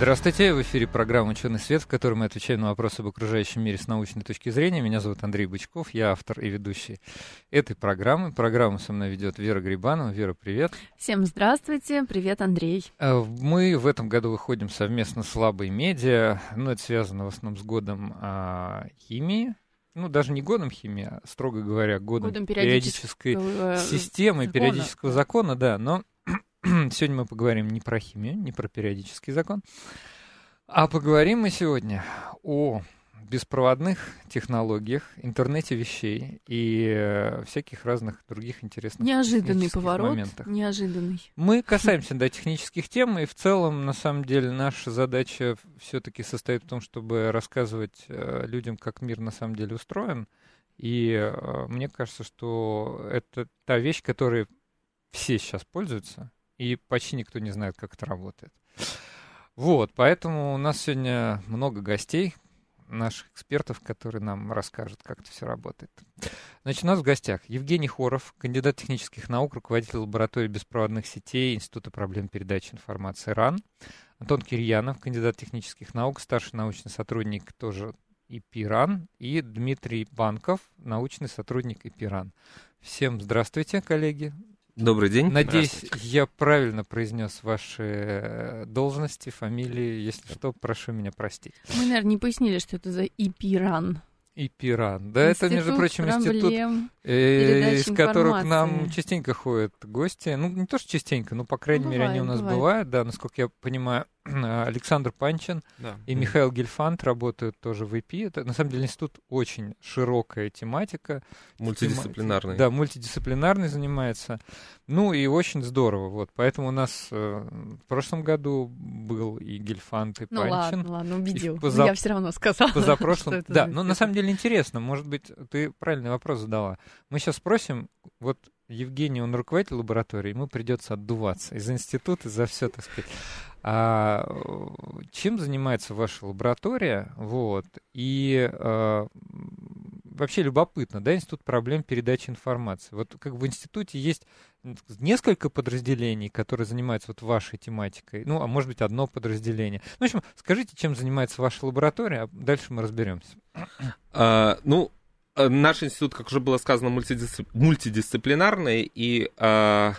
Здравствуйте, в эфире программа «Ученый свет», в которой мы отвечаем на вопросы об окружающем мире с научной точки зрения. Меня зовут Андрей Бычков, я автор и ведущий этой программы. Программу со мной ведет Вера Грибанова. Вера, привет. Всем здравствуйте, привет, Андрей. Э, мы в этом году выходим совместно с Лабой Медиа. Ну, это связано в основном с годом а, химии, ну, даже не годом химии, а, строго говоря, годом, годом периодической системы, закона. периодического закона, да, но сегодня мы поговорим не про химию, не про периодический закон, а поговорим мы сегодня о беспроводных технологиях, интернете вещей и э, всяких разных других интересных неожиданный поворот, моментах. неожиданный. Мы касаемся да технических тем и в целом на самом деле наша задача все-таки состоит в том, чтобы рассказывать э, людям, как мир на самом деле устроен. И э, мне кажется, что это та вещь, которой все сейчас пользуются, и почти никто не знает, как это работает. Вот, поэтому у нас сегодня много гостей, наших экспертов, которые нам расскажут, как это все работает. Значит, у нас в гостях Евгений Хоров, кандидат технических наук, руководитель лаборатории беспроводных сетей Института проблем передачи информации РАН. Антон Кирьянов, кандидат технических наук, старший научный сотрудник тоже ИПИРАН. И Дмитрий Банков, научный сотрудник ИПИРАН. Всем здравствуйте, коллеги. Добрый день. Надеюсь, я правильно произнес ваши э, должности, фамилии. Если что, прошу меня простить. Мы, наверное, не пояснили, что это за ИПИРАН. ИПИРАН. Да, институт это, между прочим, институт, э, из которого к нам частенько ходят гости. Ну, не то, что частенько, но, по крайней ну, мере, они у нас бывает. бывают. Да, насколько я понимаю, Александр Панчин да. и Михаил Гельфанд работают тоже в ИП. Это, на самом деле, институт очень широкая тематика. Мультидисциплинарный. Да, мультидисциплинарный занимается. Ну и очень здорово. Вот. Поэтому у нас э, в прошлом году был и Гельфанд, и ну, Панчин. ладно, ладно, убедил. Поза... Я все равно сказала. Позапрошлом. Да, но на самом деле интересно. Может быть, ты правильный вопрос задала. Мы сейчас спросим, вот Евгений, он руководитель лаборатории, ему придется отдуваться из института за все, так сказать. А, чем занимается ваша лаборатория? Вот. И а, вообще любопытно, да, Институт проблем передачи информации. Вот как в институте есть несколько подразделений, которые занимаются вот вашей тематикой, ну, а может быть, одно подразделение. Ну, в общем, скажите, чем занимается ваша лаборатория, а дальше мы разберемся. А, ну, наш институт, как уже было сказано, мультидисциплинарный, и а,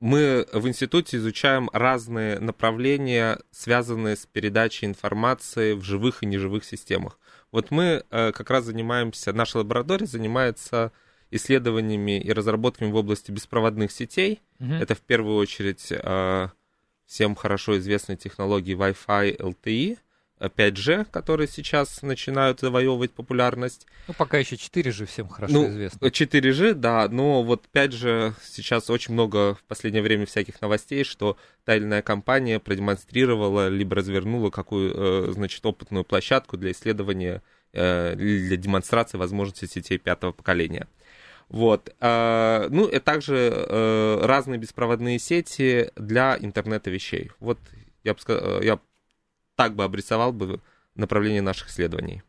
мы в институте изучаем разные направления, связанные с передачей информации в живых и неживых системах. Вот мы э, как раз занимаемся, наша лаборатория занимается исследованиями и разработками в области беспроводных сетей. Угу. Это в первую очередь э, всем хорошо известные технологии Wi-Fi LTE. 5G, которые сейчас начинают завоевывать популярность. Ну, пока еще 4G всем хорошо ну, известно. 4G, да, но вот 5G сейчас очень много в последнее время всяких новостей, что та или иная компания продемонстрировала, либо развернула какую, э, значит, опытную площадку для исследования, э, для демонстрации возможностей сетей пятого поколения. Вот. А, ну, и также э, разные беспроводные сети для интернета вещей. Вот я бы сказал, я так бы обрисовал бы направление наших исследований.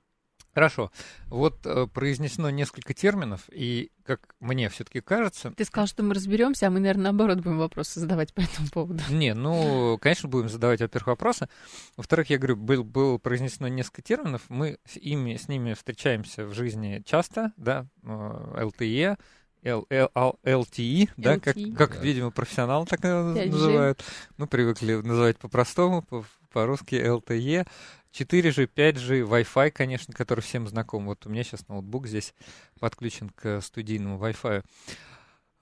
Хорошо. Вот э, произнесено несколько терминов, и, как мне все-таки кажется... Ты сказал, что мы разберемся, а мы, наверное, наоборот будем вопросы задавать по этому поводу. Не, ну, конечно, будем задавать, во-первых, вопросы. Во-вторых, я говорю, был, было произнесено несколько терминов, мы с, ими, с ними встречаемся в жизни часто, да, LTE, L, L, L, LTE, да, как, как, да. видимо, профессионал так называют. Мы привыкли называть по-простому, по по-русски LTE, 4G, 5G, Wi-Fi, конечно, который всем знаком. Вот у меня сейчас ноутбук здесь подключен к студийному Wi-Fi.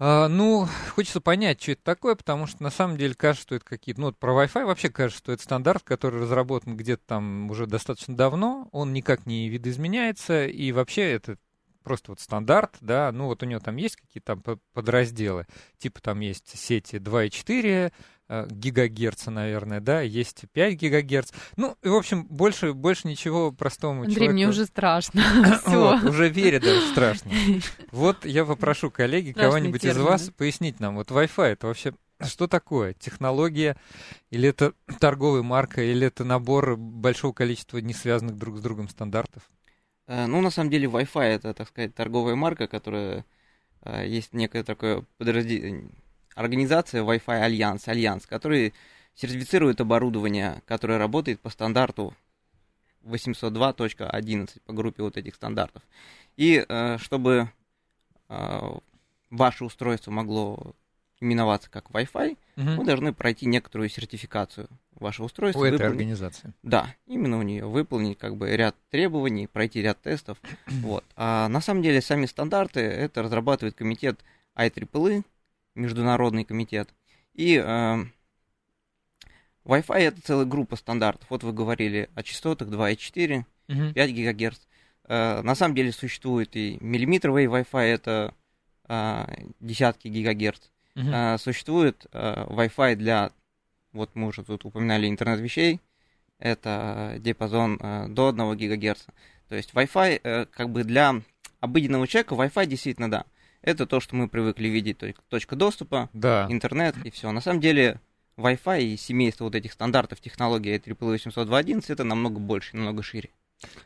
А, ну, хочется понять, что это такое, потому что на самом деле кажется, что это какие-то... Ну, вот про Wi-Fi вообще кажется, что это стандарт, который разработан где-то там уже достаточно давно, он никак не видоизменяется, и вообще это просто вот стандарт, да, ну вот у него там есть какие-то там подразделы, типа там есть сети 2 и 4, э, гигагерца, наверное, да, есть 5 гигагерц. Ну, и, в общем, больше, больше ничего простому Андрей, человеку... мне уже страшно. Вот, Все. уже верит даже страшно. Вот я попрошу коллеги, кого-нибудь из вас пояснить нам. Вот Wi-Fi это вообще что такое? Технология? Или это торговая марка? Или это набор большого количества не связанных друг с другом стандартов? Э, Ну, на самом деле, Wi-Fi это, так сказать, торговая марка, которая э, есть некое такое подразделение, организация Wi-Fi Alliance, Alliance, который сертифицирует оборудование, которое работает по стандарту 802.11 по группе вот этих стандартов. И э, чтобы э, ваше устройство могло именоваться как Wi-Fi, Мгм. вы должны пройти некоторую сертификацию вашего устройства. У этой выполнить- организации. да, именно у нее выполнить как бы ряд требований, пройти ряд тестов. Вот. А на самом деле сами стандарты это разрабатывает комитет IEEE, международный комитет. И э, Wi-Fi это целая группа стандартов. Вот вы говорили о частотах 2,4, Мгм. 5 ГГц. Э, на самом деле существует и миллиметровый Wi-Fi, это э, десятки гигагерц. Мгм. А, Существует э, Wi-Fi для, вот мы уже тут упоминали интернет вещей, это э, диапазон э, до 1 ГГц. То есть Wi-Fi э, как бы для обыденного человека Wi-Fi действительно да. Это то, что мы привыкли видеть, то есть точка доступа, Да. интернет и все. На самом деле Wi-Fi и семейство вот этих стандартов технологии AAA 802.11 это намного больше, намного шире.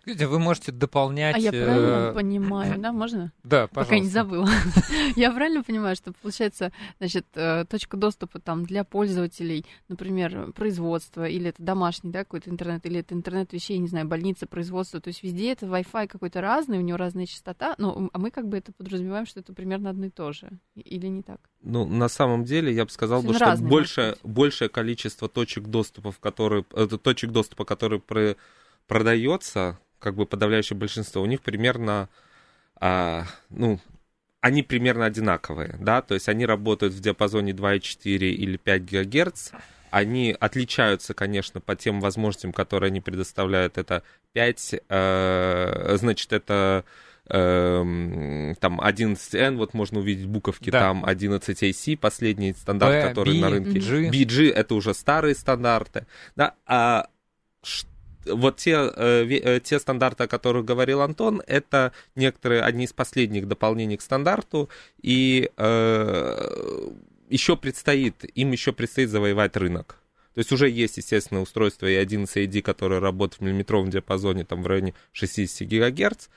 Видите, Вы можете дополнять... А я э, правильно понимаю, да, можно? Да, Пока не пожалуйста. забыла. Я правильно понимаю, что получается, значит, э, точка доступа там для пользователей, например, производства, или это домашний, да, какой-то интернет, или это интернет вещей, не знаю, больница, производство, то есть везде это Wi-Fi какой-то разный, у него разная частота, ну, а мы как бы это подразумеваем, что это примерно одно и то же, или не так? Ну, на самом деле, я бы сказал, бы, что разные, большее, большее количество точек доступа, в которые, э, точек доступа, которые про- продается, как бы подавляющее большинство, у них примерно, а, ну, они примерно одинаковые, да, то есть они работают в диапазоне 2,4 или 5 ГГц, они отличаются, конечно, по тем возможностям, которые они предоставляют. Это 5, э, значит, это эм, там 11N, вот можно увидеть буковки, Да. там 11AC, последний стандарт, B, который B, на рынке. G. BG это уже старые стандарты. Да, а ш- вот те, э, э, те стандарты, о которых говорил Антон, это некоторые, одни из последних дополнений к стандарту, и еще предстоит, им еще предстоит завоевать рынок. То есть уже есть, естественно, устройство и 11AD, которое работает в миллиметровом диапазоне там, в районе 60 ГГц.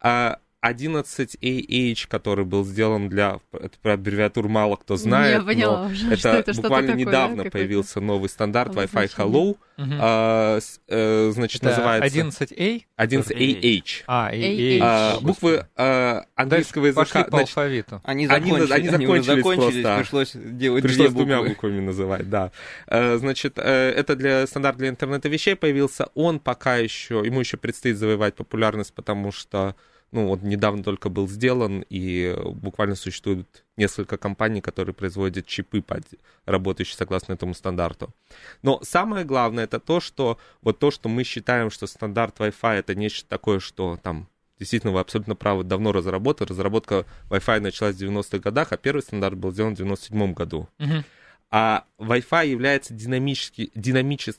А 11AH, который был сделан для... Это про аббревиатуру мало кто знает, Я поняла но уже, это, что это что-то буквально такое, да, недавно какое-то появился новый стандарт Wi-Fi. Hello. Мгм. А, с- э, значит, Это называется 11A? 11AH. А, и, A, и- А, Господи. буквы а, английского Дальше пошли языка... по значит, алфавиту. Они Они закончились, они они закончились закончились, просто. пришлось делать Пришлось две двумя буквы. буквами называть, да. Э, Значит, э, это для стандарт для интернета вещей появился. Он пока еще, ему еще предстоит завоевать популярность, потому что, ну, вот недавно только был сделан, и буквально существует несколько компаний, которые производят чипы, под- работающие согласно этому стандарту. Но самое главное это то, что вот то, что мы считаем, что стандарт Wi-Fi это нечто такое, что там Действительно, вы абсолютно правы, давно разработан. Разработка Wi-Fi началась в 90-х годах, а первый стандарт был сделан в 97 году. Мгм. А Wi-Fi является динамически, динамично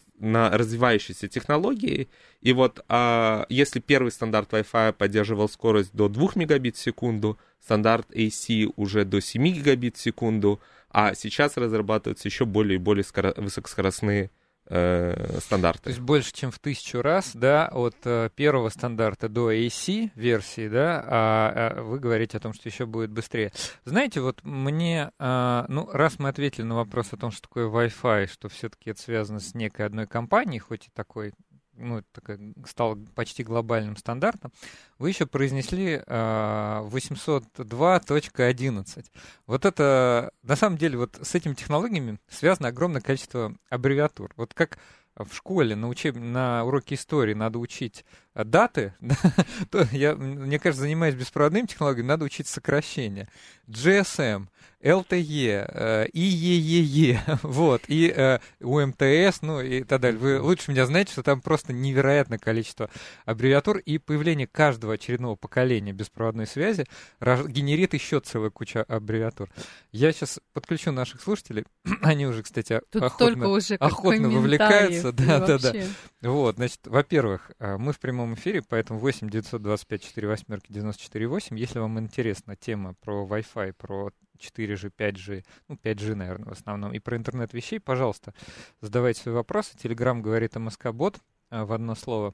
развивающейся технологией. И вот а, если первый стандарт Wi-Fi поддерживал скорость до 2 мегабит в секунду, стандарт AC уже до 7 гигабит в секунду, а сейчас разрабатываются еще более и более скоро- высокоскоростные э, стандарты. То есть больше, чем в тысячу раз, да, от э, первого стандарта до AC версии, да, а, а вы говорите о том, что еще будет быстрее. Знаете, вот мне, а, ну, раз мы ответили на вопрос о том, что такое Wi-Fi, что все-таки это связано с некой одной компанией, хоть и такой, ну, такая, стал почти глобальным стандартом, вы еще произнесли а, 802.11. Вот это, на самом деле, вот с этими технологиями связано огромное количество аббревиатур. Вот как в школе на, учеб... на уроке истории надо учить даты, то я, мне кажется, занимаясь беспроводными технологиями, надо учить сокращения. GSM, LTE, э, IEEE, вот, и э, УМТС, ну и так далее. Вы лучше меня знаете, что там просто невероятное количество аббревиатур, и появление каждого очередного поколения беспроводной связи генерит еще целая куча аббревиатур. Я сейчас подключу наших слушателей, они уже, кстати, Тут охотно, уже охотно вовлекаются. Да, да, да. Вот, значит, во-первых, э, мы в прямом эфире, поэтому 8 925 4 восьмерки 94 8. Если вам интересна тема про Wi-Fi, про 4G, 5G, ну, 5G, наверное, в основном, и про интернет вещей, пожалуйста, задавайте свои вопросы. Телеграм говорит МСК-бот а, в одно слово.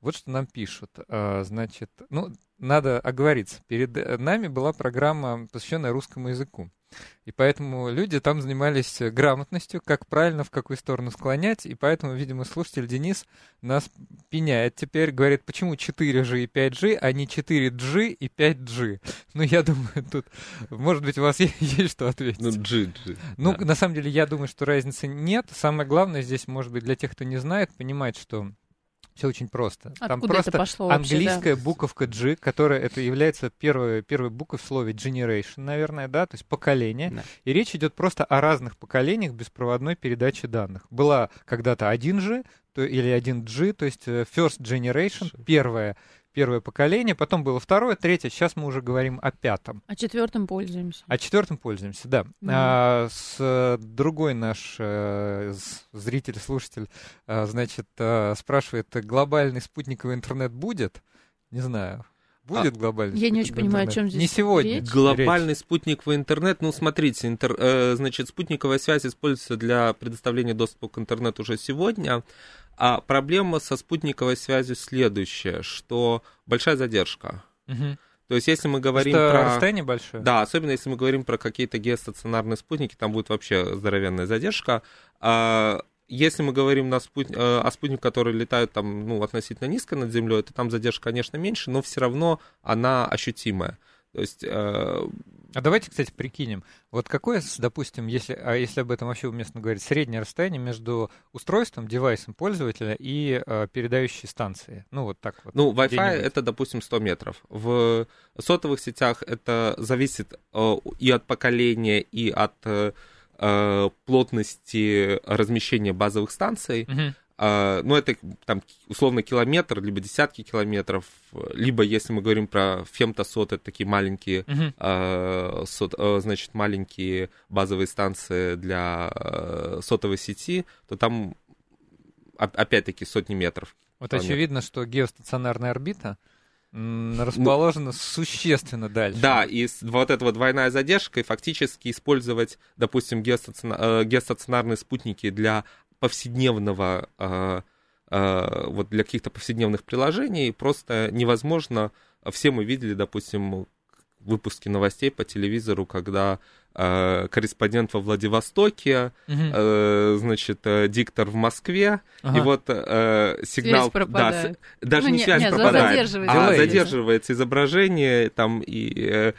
Вот что нам пишут. А, значит, ну, надо оговориться. Перед э, нами была программа, посвященная русскому языку. И поэтому люди там занимались грамотностью, как правильно в какую сторону склонять. И поэтому, видимо, слушатель Денис нас пеняет теперь, говорит, почему 4G и 5G, а не 4G и 5G. Ну, я думаю, тут, может быть, у вас есть что ответить. Ну, G, G. Ну, да. на самом деле, я думаю, что разницы нет. Самое главное здесь, может быть, для тех, кто не знает, понимать, что все очень просто. Откуда Там просто это пошло английская вообще, да? буковка G, которая это является первой, первой буквой в слове generation, наверное, да, то есть поколение. Да. И речь идет просто о разных поколениях беспроводной передачи данных. Была когда-то 1G то, или 1G, то есть э, first generation, первая первое поколение, потом было второе, третье, сейчас мы уже говорим о пятом. А четвертым пользуемся. А четвертым пользуемся, да. Мгм. А, с другой наш э, зритель, слушатель, э, значит, э, спрашивает, глобальный спутниковый интернет будет? Не знаю. Будет глобальный Я не очень понимаю, о чем здесь Не сегодня. речь. Глобальный спутниковый интернет, ну смотрите, интер- э, значит, спутниковая связь используется для предоставления доступа к интернету уже сегодня, а проблема со спутниковой связью следующая, что большая задержка. Мгм. То есть если мы говорим Просто про... расстояние большое? Да, особенно если мы говорим про какие-то геостационарные спутники, там будет вообще здоровенная задержка. А если мы говорим на спут... э, о спутниках, которые летают там, ну, относительно низко над Землей, то там задержка, конечно, меньше, но все равно она ощутимая. То есть, э, А давайте, кстати, прикинем. Вот какое, допустим, если, а если об этом вообще уместно говорить, среднее расстояние между устройством, девайсом пользователя и э, передающей станцией? Ну, вот так вот. ну, Wi-Fi это, допустим, 100 метров. В сотовых сетях это зависит э, и от поколения, и от э, плотности размещения базовых станций. А, ну, это там условно километр, либо десятки километров, либо, если мы говорим про фемтосот, это такие маленькие, Мгм. а, сот- а, значит, маленькие базовые станции для сотовой сети, то там оп- опять-таки сотни метров. Вот километр. очевидно, что геостационарная орбита м, расположена существенно дальше. Да, и вот эта вот двойная задержка, и фактически использовать, допустим, геостациона- э, геостационарные спутники для повседневного, э, э, вот для каких-то повседневных приложений просто невозможно. Все мы видели, допустим, выпуски новостей по телевизору, когда э, корреспондент во Владивостоке, э, значит, э, диктор в Москве, Ага. и вот э, сигнал... да, пропадает. с- даже Ну, не не- связь не, за- пропадает, задерживается. а задерживается изображение, там, и э,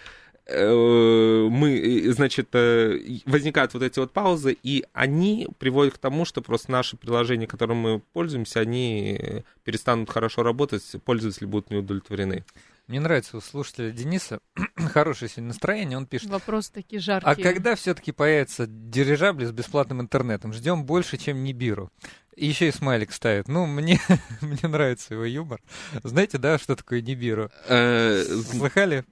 э, мы, значит, э, возникают вот эти вот паузы, и они приводят к тому, что просто наши приложения, которым мы пользуемся, они перестанут хорошо работать, пользователи будут не удовлетворены. Мне нравится у слушателя Дениса хорошее сегодня настроение. Он пишет, Вопросы такие жаркие. а когда все-таки появятся дирижабли с бесплатным интернетом? Ждем больше, чем Нибиру. И еще и смайлик ставит. Ну, мне, мне нравится его юмор. Знаете, да, что такое Нибиру? Э, Слыхали?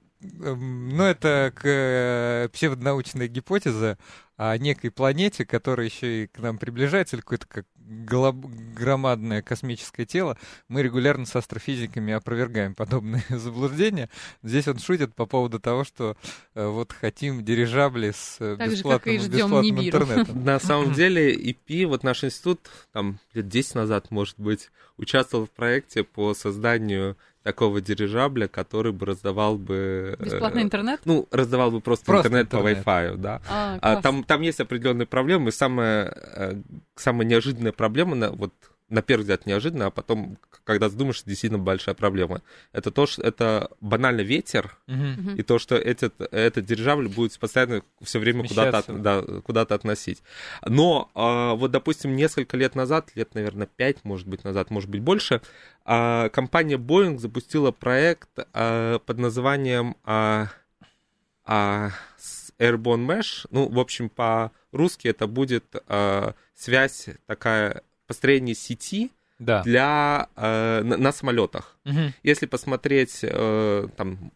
Эм, Ну, это к, э, псевдонаучная гипотеза о некой планете, которая еще и к нам приближается, или какое-то как громадное космическое тело. Мы регулярно с астрофизиками опровергаем подобные заблуждения. Здесь он шутит по поводу того, что э, вот хотим дирижабли с э, Так же, бесплатным, ждем бесплатным интернетом. На самом деле, EP, вот наш институт, там, лет 10 назад, может быть, участвовал в проекте по созданию такого дирижабля, который бы раздавал бы... э, Бесплатный интернет? Ну, раздавал бы просто, Просто интернет, интернет. по Wi-Fi, да. А, А класс. там, там есть определенные проблемы. И самая, э, самая неожиданная проблема, на- вот на первый взгляд неожиданно, а потом, когда задумаешься, действительно большая проблема. Это то, что это банально ветер, Мгм. и то, что этот, этот дирижабль будет постоянно все время куда-то, от- да, куда-то относить. Но а, вот, допустим, несколько лет назад, лет, наверное, пять, может быть, назад, может быть, больше, а, компания Boeing запустила проект а, под названием а, а, Airborne Mesh. Ну, в общем, по-русски это будет а, связь такая, построение сети Да. для, э, на, на самолетах. Мгм. Если посмотреть э, там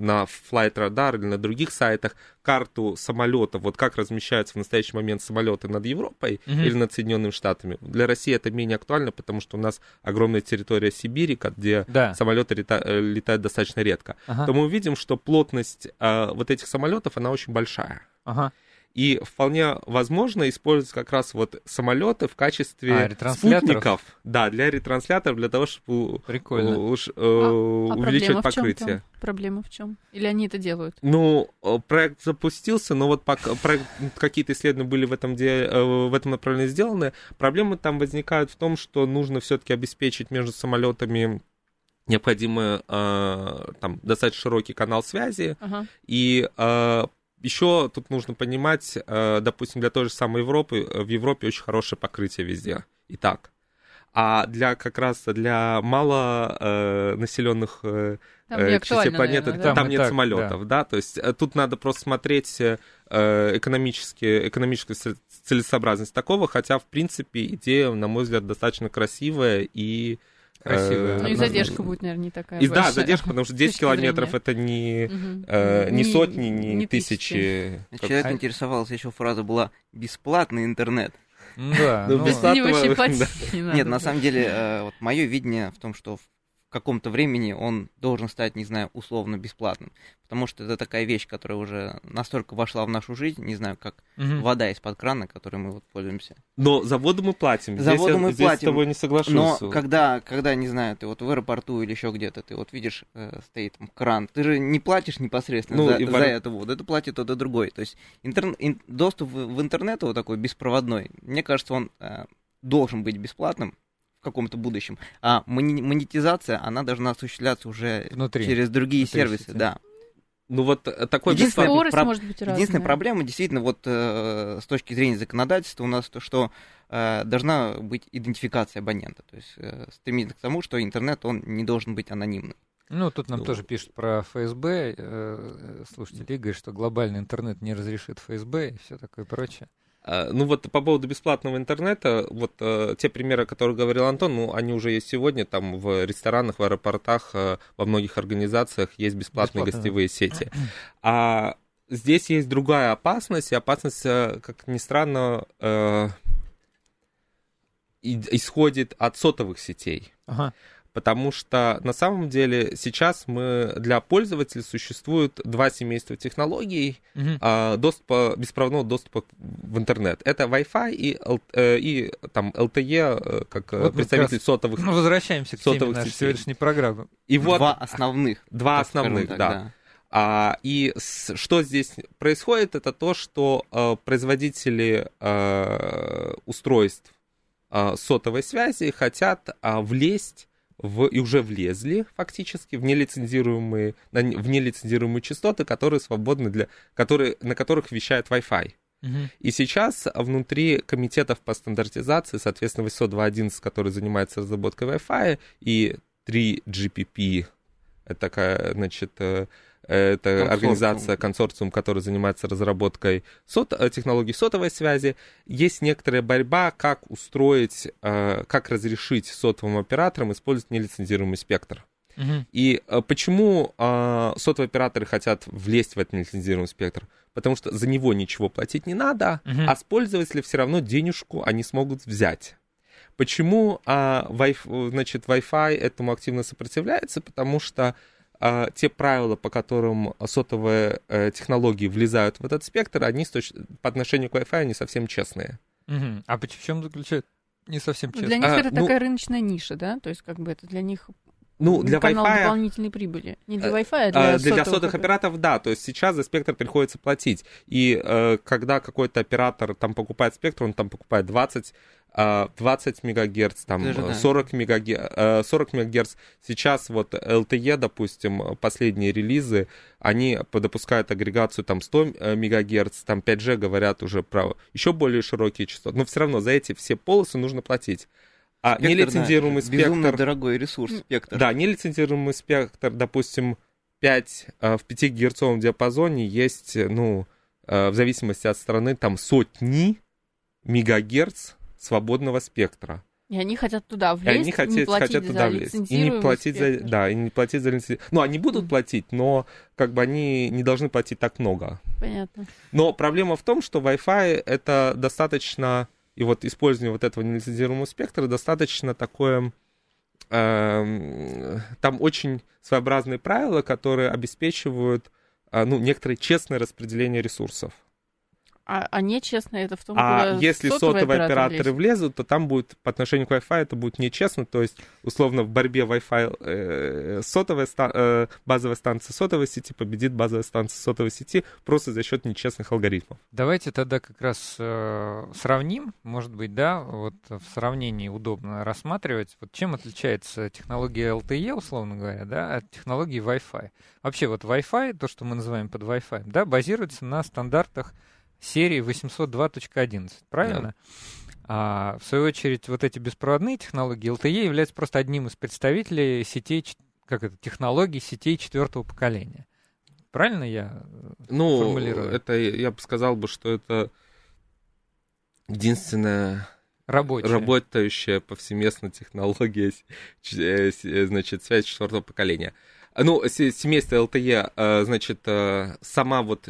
на Flight Radar или на других сайтах карту самолетов, вот как размещаются в настоящий момент самолеты над Европой Мгм. или над Соединенными Штатами, для России это менее актуально, потому что у нас огромная территория Сибири, где Да. самолеты лета- э, летают достаточно редко. Ага. То мы увидим, что плотность э, вот этих самолетов, она очень большая. Ага. И вполне возможно использовать как раз вот самолеты в качестве А, ретрансляторов? спутников. Да, для ретрансляторов, для того, чтобы Прикольно. э, уж, э, А увеличивать проблема в чем покрытие. там? Проблема в чем? Или они это делают? Ну, э, проект запустился, но вот пока проект, какие-то исследования были в этом, де- э, в этом направлении сделаны. Проблемы там возникают в том, что нужно все-таки обеспечить между самолетами необходимый э, там достаточно широкий канал связи, Ага. И еще тут нужно понимать, э, допустим, для той же самой Европы, э, в Европе очень хорошее покрытие везде. И так. А для как раз для мало э, населенных э, Там частей планеты, наверное, там, да? Там и нет так, самолетов, да. То есть тут надо просто смотреть э, экономически, экономическую целесообразность такого, хотя, в принципе, идея, на мой взгляд, достаточно красивая и... э, Красивая. Ну и задержка будет, наверное, не такая И да, большая. задержка, потому что С 10 точки километров зрения. это не, Мгм. э, не Не- сотни, не, не тысячи. как- Человек А- интересовался, еще фраза была «бесплатный интернет». Да, Ну, ну, Бесплатного, да. платить не надо. Нет, на самом деле, э, вот мое видение в том, что в каком-то времени он должен стать, не знаю, условно бесплатным. Потому что это такая вещь, которая уже настолько вошла в нашу жизнь, не знаю, как мгм. вода из-под крана, которой мы вот пользуемся. Но за воду мы платим. За здесь воду я, мы здесь платим. с тобой не соглашусь. Но когда, когда, не знаю, ты вот в аэропорту или еще где-то, ты вот видишь, э, стоит там кран, ты же не платишь непосредственно Ну, за, и в за эту воду, это платит тот и другой. То есть интерн- ин- доступ в, в интернет вот такой беспроводной, мне кажется, он э, должен быть бесплатным в каком-то будущем, а монетизация, она должна осуществляться уже Внутри. через другие Внутри сервисы, сети. да. Ну вот э, такой Единственное, бесплатный- Скорость про- может быть разная. Единственная проблема, действительно, вот э, с точки зрения законодательства у нас то, что э, должна быть идентификация абонента. То есть э, стремиться к тому, что интернет, он не должен быть анонимным. Ну, тут нам Ну. тоже пишут про ФСБ, э, слушатели, Игорь, что глобальный интернет не разрешит ФСБ и все такое прочее. А, Ну вот по поводу бесплатного интернета, вот э, те примеры, о которых говорил Антон, ну они уже есть сегодня, там в ресторанах, в аэропортах, э, во многих организациях есть бесплатные Бесплатно, гостевые сети. А здесь есть другая опасность, и опасность, э, как ни странно, исходит от сотовых сетей. Ага. Потому что на самом деле сейчас мы для пользователей существует два семейства технологий Мгм. а, доступа, беспроводного доступа в интернет. Это Wi-Fi и, э, и там LTE, э, как э, Вот представитель сотовых. Ну, возвращаемся к теме сотовых нашей сетей. сегодняшней программы. И вот Два основных. два основных, так, да. А, и с- что здесь происходит, это то, что э, производители э, устройств э, сотовой связи хотят а, влезть в, и уже влезли фактически в нелицензируемые, на в нелицензируемые частоты, которые свободны для, которые, на которых вещает Wi-Fi. И сейчас внутри комитетов по стандартизации, соответственно, 802.11, который занимается разработкой Wi-Fi, и 3GPP, это такая, значит, э, это Консорциум. организация, консорциум, который занимается разработкой сот, э, технологий сотовой связи. Есть некоторая борьба, как устроить, э, как разрешить сотовым операторам использовать нелицензируемый спектр. Мгм. И э, почему сотовые операторы хотят влезть в этот нелицензируемый спектр? Потому что за него ничего платить не надо, Мгм. а с пользователя все равно денежку они смогут взять. Почему а, Wi-Fi, значит, Wi-Fi этому активно сопротивляется? Потому что а, те правила, по которым сотовые э, технологии влезают в этот спектр, они точ- по отношению к Wi-Fi не совсем честные. Мгм. А в чем заключается? Не совсем честно. Для них А, это ну- такая рыночная ниша, да? То есть, как бы это для них Ну, для канал Wi-Fi... дополнительной прибыли. Не для Э, Wi-Fi, а А, для, Для, сотовых сотовых опер- операторов, да. То есть сейчас за спектр приходится платить. И э, когда какой-то оператор там покупает спектр, он там покупает 20 а, 20 мегагерц, там Даже, да. 40 мегагерц, 40 мегагерц. Сейчас вот LTE, допустим, последние релизы, они допускают агрегацию там 100 э, мегагерц, там 5G говорят уже про еще более широкие частоты, но все равно за эти все полосы нужно платить. А Спектр, нелицензируемый да, Безумно спектр... дорогой ресурс, спектр. Да, нелицензируемый спектр, допустим, 5 э, в 5 герцовом диапазоне есть, ну, э, в зависимости от страны, там сотни мегагерц свободного спектра. И они хотят туда И влезть, они хотят, не платить хотят за туда влезть. И не платить за, спектр. да, и не платить за лицензию. Ну, они будут платить, но как бы они не должны платить так много. Понятно. Но проблема в том, что Wi-Fi это достаточно, и вот использование вот этого нелицензируемого спектра достаточно такое, эм, там очень своеобразные правила, которые обеспечивают, э, ну, некоторое честное распределение ресурсов. А, а нечестно это в том, А если сотовые оператор операторы лезет. влезут, то там будет по отношению к Wi-Fi это будет нечестно. То есть, условно, в борьбе Wi-Fi э, сотовая ста- э, базовая станция сотовой сети победит базовая станция сотовой сети просто за счет нечестных алгоритмов. Давайте тогда как раз э, сравним, может быть, да, вот в сравнении удобно рассматривать, вот чем отличается технология LTE, условно говоря, да, от технологии Wi-Fi. Вообще вот Wi-Fi, то, что мы называем под Wi-Fi, да, базируется на стандартах серии 802.11, правильно? А, в свою очередь, вот эти беспроводные технологии LTE являются просто одним из представителей сетей, как это, технологий сетей четвертого поколения. Правильно я? э, Ну, Формулирую. это я бы сказал бы, что это единственная Рабочие. работающая повсеместно технология, значит, связь четвертого поколения. Ну, се- семейство LTE, э, значит, э, сама вот,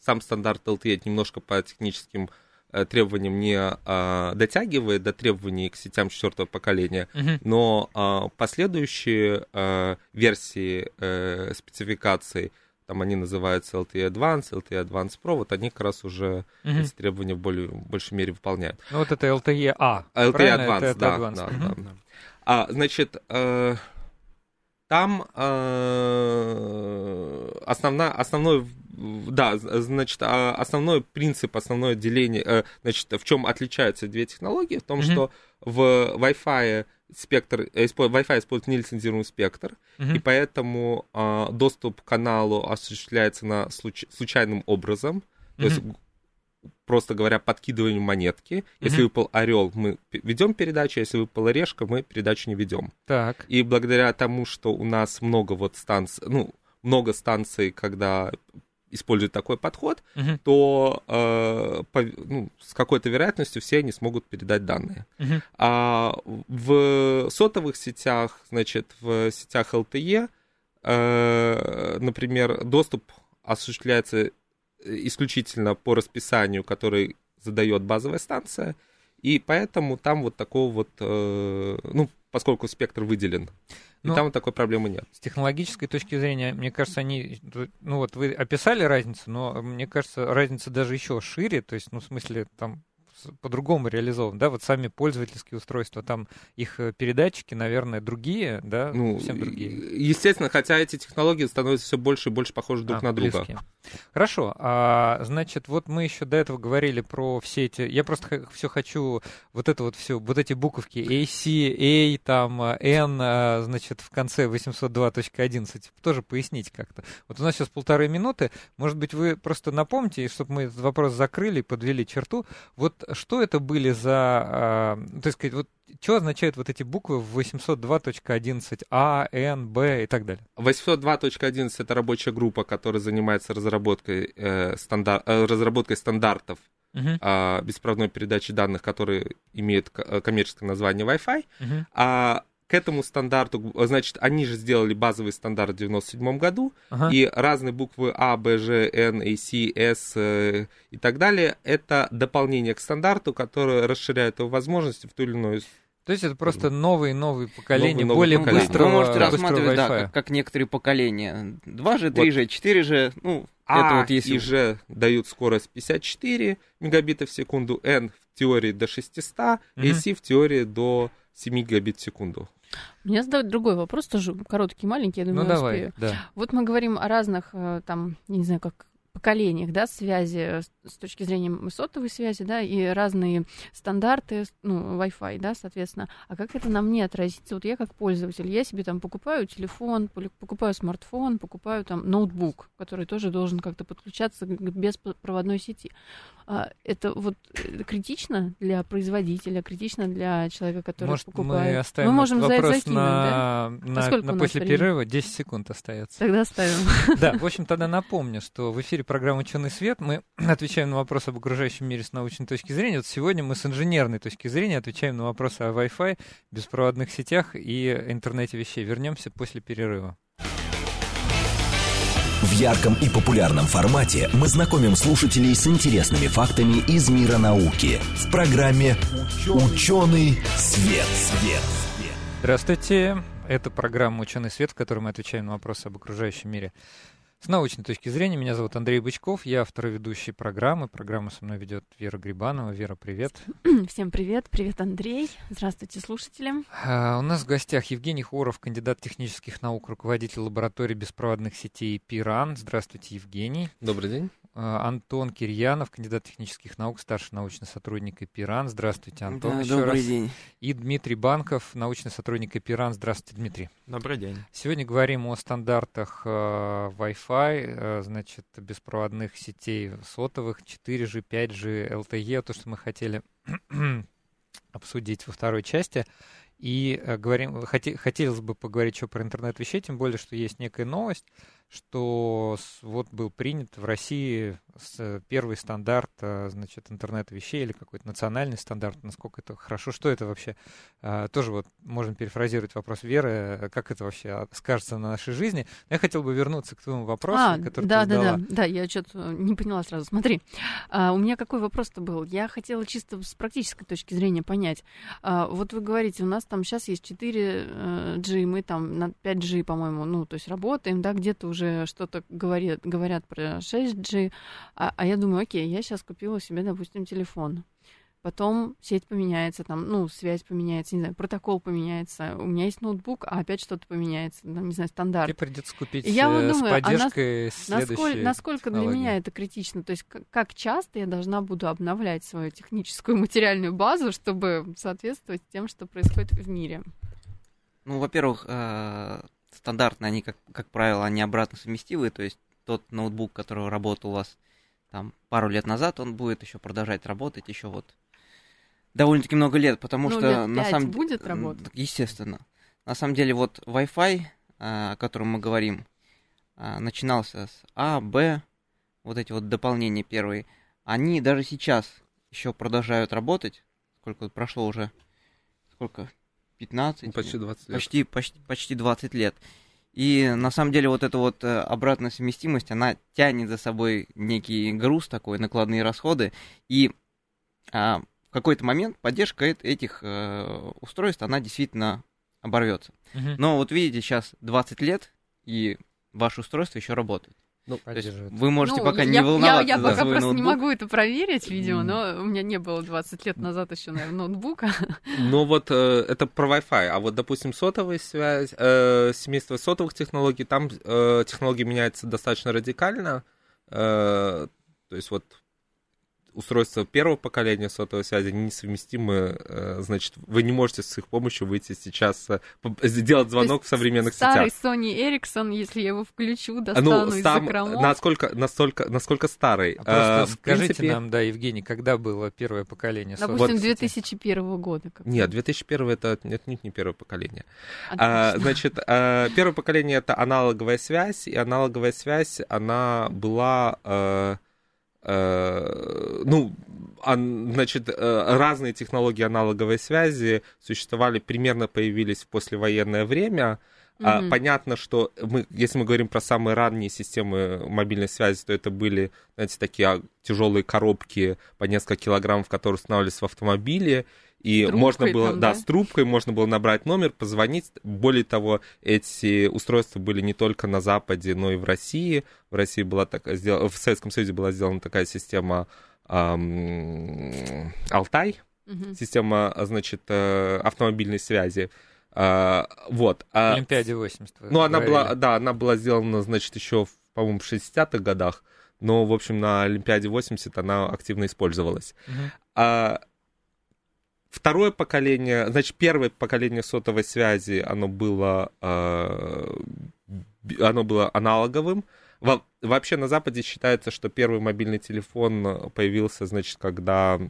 сам стандарт LTE немножко по техническим э, требованиям не э, дотягивает до требований к сетям четвертого поколения, Мгм. но э, последующие э, версии э, спецификаций, там они называются LTE Advanced, LTE Advanced Pro, вот они как раз уже Мгм. эти требования в более, в большей мере выполняют. Ну, вот это LTE-A. LTE правильно? Advanced, это да, Advanced. да, Мгм. да. А, значит, э, там э, основна, основной, да, значит, а, основной принцип, основное деление, э, значит, в чем отличаются две технологии, в том, Мгм. что в Wi-Fi спектр, э, Wi-Fi использует нелицензируемый спектр, Мгм. и поэтому а, доступ к каналу осуществляется на случ- случайным образом, то есть Мгм. просто говоря, подкидыванием монетки. Если Мгм. выпал орел, мы ведем передачу, если выпала решка, мы передачу не ведем. Так. И благодаря тому, что у нас много вот станций, ну, много станций, когда используют такой подход, Мгм. то э, по- ну, с какой-то вероятностью все они смогут передать данные. Мгм. А в сотовых сетях, значит, в сетях LTE, э, например, доступ осуществляется исключительно по расписанию, который задает базовая станция, и поэтому там вот такого вот, э, ну, поскольку спектр выделен, и Ну, там вот такой проблемы нет. С технологической точки зрения, мне кажется, они, ну вот вы описали разницу, но мне кажется, разница даже еще шире, то есть, ну, в смысле, там по-другому реализован, да, вот сами пользовательские устройства, там их э, передатчики, наверное, другие, да, Ну, совсем другие. и- естественно, хотя эти технологии становятся все больше и больше похожи друг А, на друга. близкие. Хорошо, а, значит, вот мы еще до этого говорили про все эти. Я просто все хочу вот это вот все, вот эти буковки AC, A, там N, а, значит, в конце 802.11 тоже пояснить как-то. Вот у нас сейчас полторы минуты. Может быть, вы просто напомните, чтобы мы этот вопрос закрыли, подвели черту. Вот что это были за, а, ну, так сказать, вот что означают вот эти буквы в 802.11 А, Н, Б и так далее? 802.11 это рабочая группа, которая занимается разработкой, э, стандар- э, разработкой стандартов Мгм, а, беспроводной передачи данных, которые имеют э, коммерческое название Wi-Fi. мгм, А к этому стандарту, э, значит, они же сделали базовый стандарт в 97 году, ага. и разные буквы А, Б, Ж, Н, А, С, С э, и так далее, это дополнение к стандарту, которое расширяет его возможности в ту или иную То есть это просто новые новые поколения, Новые более поколения. быстрого, Вы можете быстрого рассматривать, да, как, как некоторые поколения. 2G, 3G, 4G, ну, А это вот если... и Ж дают скорость 54 мегабита в секунду, N в теории до 600, Мгм. AC в теории до 7 гигабит в секунду. Меня задают другой вопрос, тоже короткий, маленький, я думаю, Ну давай, успею. да. Вот мы говорим о разных, э, там, не знаю, как поколениях, да, связи с точки зрения сотовой связи, да, и разные стандарты, ну, Wi-Fi, да, соответственно. А как это на мне отразится? Вот я как пользователь, я себе там покупаю телефон, покупаю смартфон, покупаю там ноутбук, который тоже должен как-то подключаться к беспроводной сети. А, это вот э, критично для производителя, критично для человека, который Может, покупает. мы оставим мы можем вопрос закинуть, на, да? на, сколько на после перерыва. 10 секунд остается. Тогда оставим. Да, в общем, тогда напомню, что в эфире программы «Ученый свет» мы отвечаем на вопросы об окружающем мире с научной точки зрения. Вот сегодня мы с инженерной точки зрения отвечаем на вопросы о Wi-Fi, беспроводных сетях и интернете вещей. Вернемся после перерыва. В ярком и популярном формате мы знакомим слушателей с интересными фактами из мира науки в программе «Ученый свет». свет. Здравствуйте. Это программа «Ученый свет», в которой мы отвечаем на вопросы об окружающем мире. С научной точки зрения, меня зовут Андрей Бычков, я автор и ведущий программы. Программу со мной ведет Вера Грибанова. Вера, привет. Всем привет. Привет, Андрей. Здравствуйте, слушатели. А, у нас в гостях Евгений Хоров, кандидат технических наук, руководитель лаборатории беспроводных сетей ПИРАН. Здравствуйте, Евгений. Добрый день. А, Антон Кирьянов, кандидат технических наук, старший научный сотрудник ИПИРАН. Здравствуйте, Антон, Да, еще добрый раз. день. И Дмитрий Банков, научный сотрудник ИПИРАН. Здравствуйте, Дмитрий. Добрый день. Сегодня говорим о стандартах э, Wi-Fi, э, значит, беспроводных сетей сотовых, 4G, 5G, LTE, то, что мы хотели обсудить во второй части. И э, говорим, хоте- хотелось бы поговорить еще про интернет вещей, тем более, что есть некая новость, что вот был принят в России э, первый стандарт, э, значит, интернета вещей или какой-то национальный стандарт, насколько это хорошо, что это вообще, э, тоже вот можем перефразировать вопрос Веры, э, как это вообще а, скажется на нашей жизни. Но я хотел бы вернуться к твоему вопросу, а, который да, ты да, задала. да, да, я что-то не поняла сразу. Смотри, а, у меня какой вопрос-то был? Я хотела чисто с практической точки зрения понять. А, вот вы говорите, у нас там сейчас есть 4G, мы там на 5G, по-моему, ну, то есть работаем, да, где-то уже что-то говорят, говорят про 6G, а, а я думаю, окей, я сейчас купила себе, допустим, телефон. Потом сеть поменяется, там, ну, связь поменяется, не знаю, протокол поменяется. У меня есть ноутбук, а опять что-то поменяется, там, не знаю, стандарт. Тебе придется купить Я вот э, думаю, с а нас- поддержкой Насколько, следующей насколько для меня это критично? То есть как, как часто я должна буду обновлять свою техническую материальную базу, чтобы соответствовать тем, что происходит в мире? Ну, во-первых, э, стандартно они, как, как правило, они обратно совместимые, то есть тот ноутбук, который работал у вас там пару лет назад, он будет еще продолжать работать еще вот довольно-таки много лет, потому Ну, что лет на самом будет м, работать? Естественно. На самом деле вот Wi-Fi, э, о котором мы говорим, э, начинался с А, Б, вот эти вот дополнения первые, они даже сейчас еще продолжают работать. Сколько прошло уже? Сколько? 15? Ну, Почти 20 лет. Почти, почти, почти 20 лет. И на самом деле вот эта вот э, обратная совместимость, она тянет за собой некий груз такой, накладные расходы. И а, в какой-то момент поддержка эт- этих э, устройств, она действительно оборвется. Мгм. Но вот видите, сейчас 20 лет, и ваше устройство еще работает. Ну, То есть Поддерживает. вы можете Ну, пока я, не я- волноваться Я, за пока свой просто не ноутбук. могу это проверить, видимо, но у меня не было 20 лет назад еще, наверное, ноутбука. Ну вот э, это про Wi-Fi, а вот, допустим, сотовая связь, э, семейство сотовых технологий, там э, технологии меняются достаточно радикально. Э, то есть вот устройства первого поколения сотовой связи несовместимы, э, значит, вы не можете с их помощью выйти сейчас, э, сделать звонок То в современных Старый сетях. Sony Ericsson, если я его включу, А, достану Ну, из сам, закромов. насколько, настолько, насколько старый. А просто в скажите принципе- нам, да, Евгений, когда было первое поколение Допустим, сотовых сетей? 2001 года. как Нет, 2001 это нет, не первое поколение. Отлично. А, значит, а, первое поколение это аналоговая связь, и аналоговая связь, она была, ну, ан- значит, э, разные технологии аналоговой связи существовали, примерно появились в послевоенное время. А, Мгм. Понятно, что мы, если мы говорим про самые ранние системы мобильной связи, то это были, знаете, такие тяжелые коробки по несколько килограммов, которые устанавливались в автомобиле, и трубкой можно было, там, да, да? с трубкой можно было набрать номер, позвонить. Более того, эти устройства были не только на Западе, но и в России. В России была такая сделана, в Советском Союзе была сделана такая система ам, Алтай, Мгм. система, значит, э, автомобильной связи. А, вот. В А, Олимпиаде 80. вы ну, она говорили. была, да, она была сделана, значит, еще, в, по-моему, в 60-х годах. но, в общем, на Олимпиаде 80 она активно использовалась. Мгм. А, второе поколение, значит, первое поколение сотовой связи, оно было, б- оно было аналоговым. Во- вообще на Западе считается, что первый мобильный телефон появился, значит, когда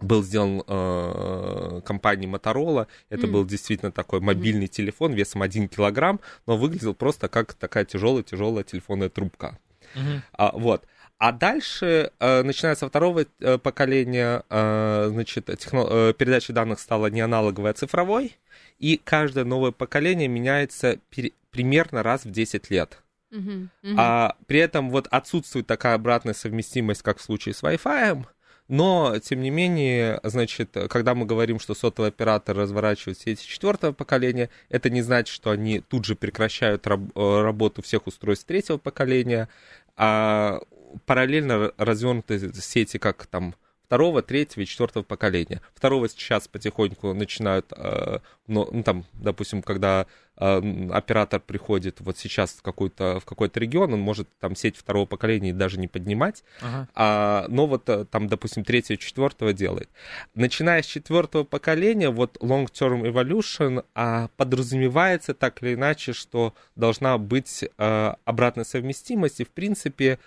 был сделан э, компанией Motorola. Это Мгм. был действительно такой мобильный телефон весом 1 килограмм, но выглядел просто как такая тяжелая-тяжелая телефонная трубка. Мгм. А, вот. А дальше, э, начиная со второго э, поколения, э, значит, техно- передача данных стала не аналоговой, а цифровой, и каждое новое поколение меняется пере- примерно раз в 10 лет. Мгм, мгм. А при этом вот отсутствует такая обратная совместимость, как в случае с Wi-Fi, но, тем не менее, значит, когда мы говорим, что сотовый оператор разворачивает сети четвертого поколения, это не значит, что они тут же прекращают раб- работу всех устройств третьего поколения, а параллельно развернуты сети как там второго, третьего и четвертого поколения. Второго сейчас потихоньку начинают, э, но, ну, там, допустим, когда э, оператор приходит вот сейчас в, какой-то, в какой-то регион, он может там сеть второго поколения даже не поднимать, Ага. а, но вот э, там, допустим, третьего, четвертого делает. Начиная с четвертого поколения, вот long-term evolution а, подразумевается так или иначе, что должна быть а, обратная совместимость, и в принципе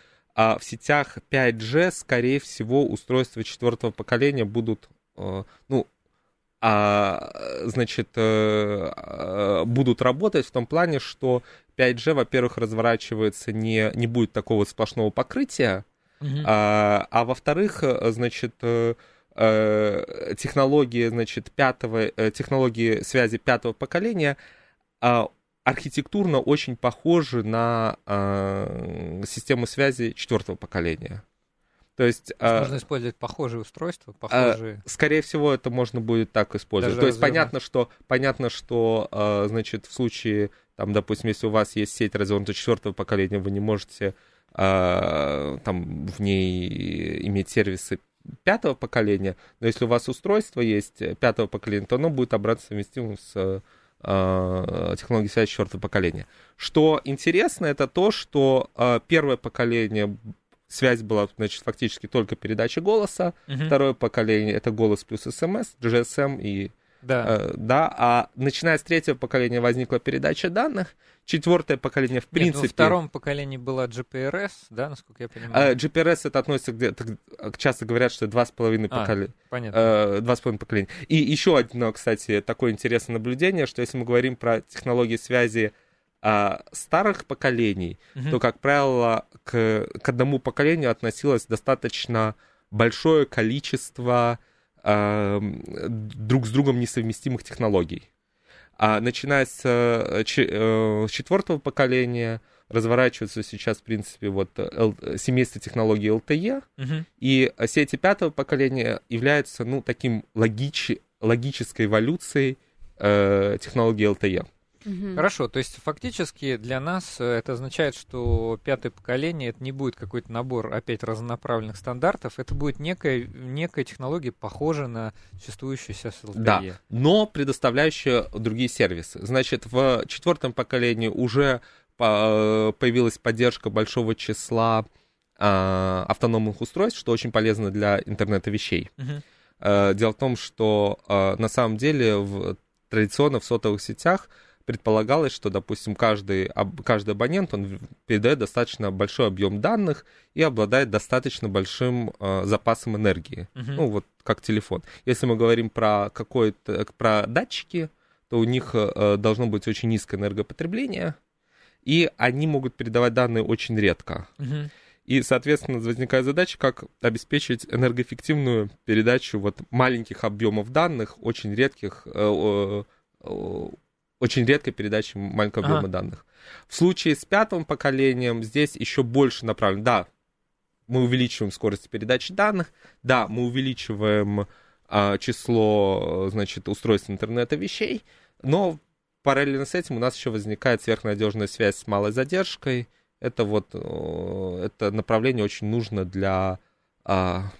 а, в сетях 5G, скорее всего, устройства четвертого поколения будут, э, ну, а, значит, э, э, будут работать в том плане, что 5G, во-первых, разворачивается не, не будет такого сплошного покрытия, а, а во-вторых, значит, э, технологии, значит, пятого, технологии связи пятого поколения а, архитектурно очень похожи на а, систему связи четвертого поколения. То есть, а, Можно использовать похожие устройства, похожие. скорее всего, это можно будет так использовать. Даже То есть понятно, что понятно, что, а, значит, в случае, там, допустим, если у вас есть сеть развернутая четвертого поколения, вы не можете а, там в ней иметь сервисы пятого поколения, но если у вас устройство есть пятого поколения, то оно будет обратно совместимым с а, технологией связи четвертого поколения. Что интересно, это то, что а, первое поколение связь была, значит, фактически только передача голоса, Мгм. Второе поколение это голос плюс СМС, GSM и Да. э, да, а начиная с третьего поколения возникла передача данных, четвертое поколение в Нет, ну, принципе. во втором поколении была GPRS, да, насколько я понимаю. э, GPRS это относится где-то, к- часто говорят, что два с половиной А, поколения. Понятно. Э, Два с половиной поколения. И еще одно, кстати, такое интересное наблюдение, что если мы говорим про технологии связи а, старых поколений, Мгм. то, как правило, к, к одному поколению относилось достаточно большое количество друг с другом несовместимых технологий. А начиная с, э, э, четвертого поколения разворачивается сейчас, в принципе, вот семейство технологий LTE, Мгм. и сети пятого поколения являются, ну, таким логичи- логической эволюцией э, технологии LTE. Мгм. Хорошо, то есть фактически для нас э, это означает, что пятое поколение это не будет какой-то набор опять разнонаправленных стандартов, это будет некая, некая технология, похожая на существующую сейчас LTE. Да, но предоставляющая другие сервисы. Значит, в четвертом поколении уже по- появилась поддержка большого числа а, автономных устройств, что очень полезно для интернета вещей. Э, Дело в том, что э, на самом деле в, традиционно в сотовых сетях предполагалось, что, допустим, каждый, каждый абонент он передает достаточно большой объем данных и обладает достаточно большим э, запасом энергии. Мгм. Ну, вот как телефон. Если мы говорим про какое-то, про датчики, то у них э, должно быть очень низкое энергопотребление, и они могут передавать данные очень редко. Мгм. И, соответственно, возникает задача, как обеспечить энергоэффективную передачу вот маленьких объемов данных, очень редких, э, э, э, очень редкой передачи маленького Ага. объема данных. В случае с пятым поколением здесь еще больше направлено. Да, мы увеличиваем скорость передачи данных, да, мы увеличиваем а, число, значит, устройств интернета вещей, но параллельно с этим у нас еще возникает сверхнадежная связь с малой задержкой. Это вот э, это направление очень нужно для а,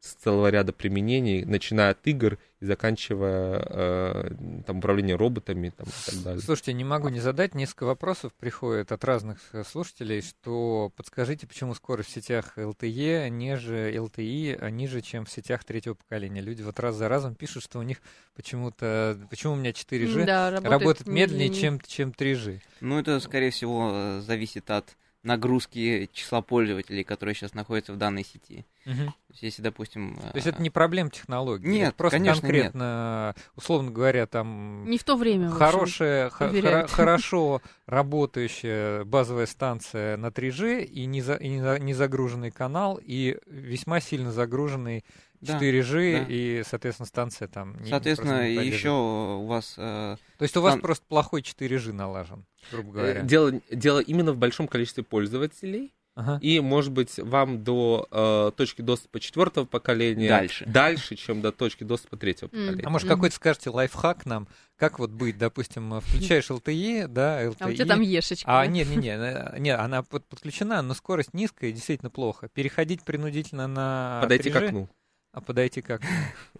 целого ряда применений, начиная от игр и заканчивая э, там, управлением роботами там, и так далее. Слушайте, не могу не задать. Несколько вопросов приходит от разных э, слушателей, что подскажите, почему скорость в сетях LTE ниже LTE, ниже, чем в сетях третьего поколения. Люди вот раз за разом пишут, что у них почему-то... Почему у меня 4G Да, работает, работает медленнее, медленнее. чем, чем 3G? Ну, это, скорее всего, э, зависит от нагрузки числа пользователей, которые сейчас находятся в данной сети. Мгм. То есть, если, допустим... То есть это не проблема технологии? Нет, это просто конечно, конкретно, условно говоря, там... Не в то время. общем. Хорошая, х- проверяют. хоро- хорошо работающая базовая станция на 3G и не, за- и не загруженный канал, и весьма сильно загруженный Да, 4G, да. и, соответственно, станция там... не- Соответственно, не еще у вас... э, То есть у вас стан- просто плохой 4G налажен, грубо Э, говоря. Дело, дело именно в большом количестве пользователей, Ага. и, может быть, вам до э, точки доступа четвертого поколения Дальше. дальше, чем до точки доступа третьего Мгм. поколения. А может, какой-то скажете лайфхак нам, как вот быть, допустим, включаешь LTE, да, LTE... А у тебя там ешечка. А, нет, нет, нет, нет, она под- подключена, но скорость низкая, и действительно плохо. Переходить принудительно на Подойти к 3G, окну. А подойти как?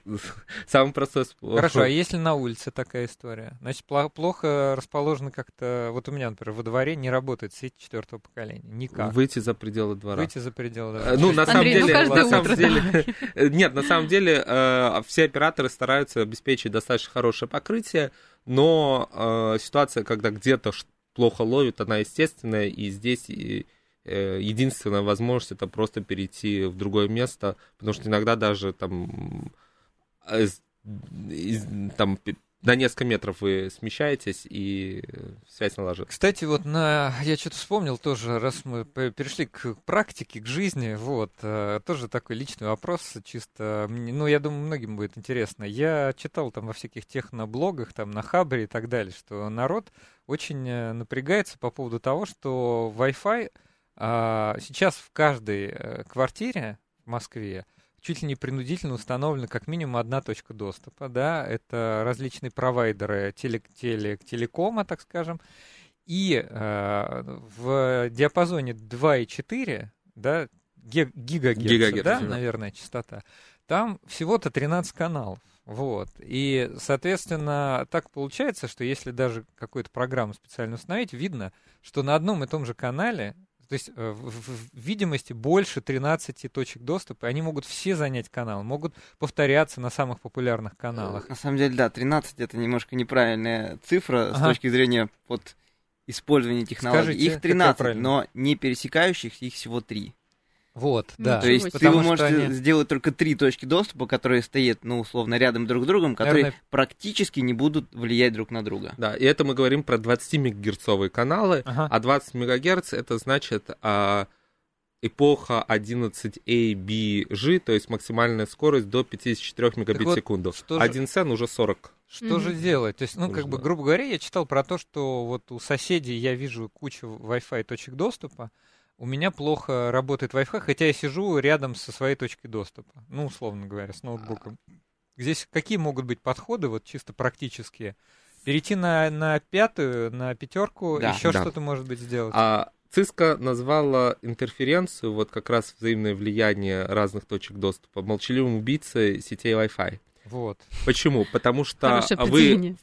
Самый простой способ. Хорошо, а если на улице такая история? Значит, пло- плохо расположены как-то... Вот у меня, например, во дворе не работает сеть четвертого поколения. Никак. Выйти за пределы двора. Выйти за пределы. Э, Ну, на самом ну, деле, на самом деле, э, нет, на самом деле э, все операторы стараются обеспечить достаточно хорошее покрытие, но ситуация, когда где-то плохо ловит, она естественная, и здесь единственная возможность это просто перейти в другое место, потому что иногда даже там, э, с- из- там на несколько метров вы смещаетесь, и э, связь налаживается. Кстати, вот на... я что-то вспомнил тоже, раз мы перешли к практике, к жизни, вот, э, тоже такой личный вопрос, чисто, ну, я думаю, многим будет интересно. Я читал там во всяких техноблогах, там, на Хабре и так далее, что народ очень э, напрягается по поводу того, что Wi-Fi сейчас в каждой э, квартире в Москве чуть ли не принудительно установлена как минимум одна точка доступа, да, это различные провайдеры теле, теле, телекома, так скажем, и э, в диапазоне 2,4, да, ге- гигагерца, Гигагерц, да, да. наверное, частота, там всего-то 13 каналов. Вот. И, соответственно, так получается, что если даже какую-то программу специально установить, видно, что на одном и том же канале, то есть э, в, в- в видимости больше 13 точек доступа, и они могут все занять канал, могут повторяться на самых популярных каналах. На самом деле, да, 13 это немножко неправильная цифра с Ага. точки зрения вот, использования технологий. Скажите, их какая 13, правильная? но не пересекающихся их всего 3. Вот, Ну, да. То есть ты Потому что можете они- сделать только три точки доступа, которые стоят, ну, условно, рядом друг с другом, которые Наверное- практически не будут влиять друг на друга. Да, и это мы говорим про 20-мегагерцовые каналы, Ага. а 20 мегагерц это значит а, эпоха 11ABG, то есть максимальная скорость до 54 мегабит вот в секунду. что же- 1 цен уже 40. Что Мгм. же делать? То есть, ну, как бы, грубо говоря, я читал про то, что вот у соседей я вижу кучу Wi-Fi точек доступа, у меня плохо работает Wi-Fi, хотя я сижу рядом со своей точкой доступа, ну, условно говоря, с ноутбуком. Здесь какие могут быть подходы, вот чисто практические? Перейти на, на пятую, на пятерку, Да, еще да. что-то может быть сделать? А Cisco назвала интерференцию, вот как раз взаимное влияние разных точек доступа, молчаливым убийцей сетей Wi-Fi. Вот. Почему? Потому что вы.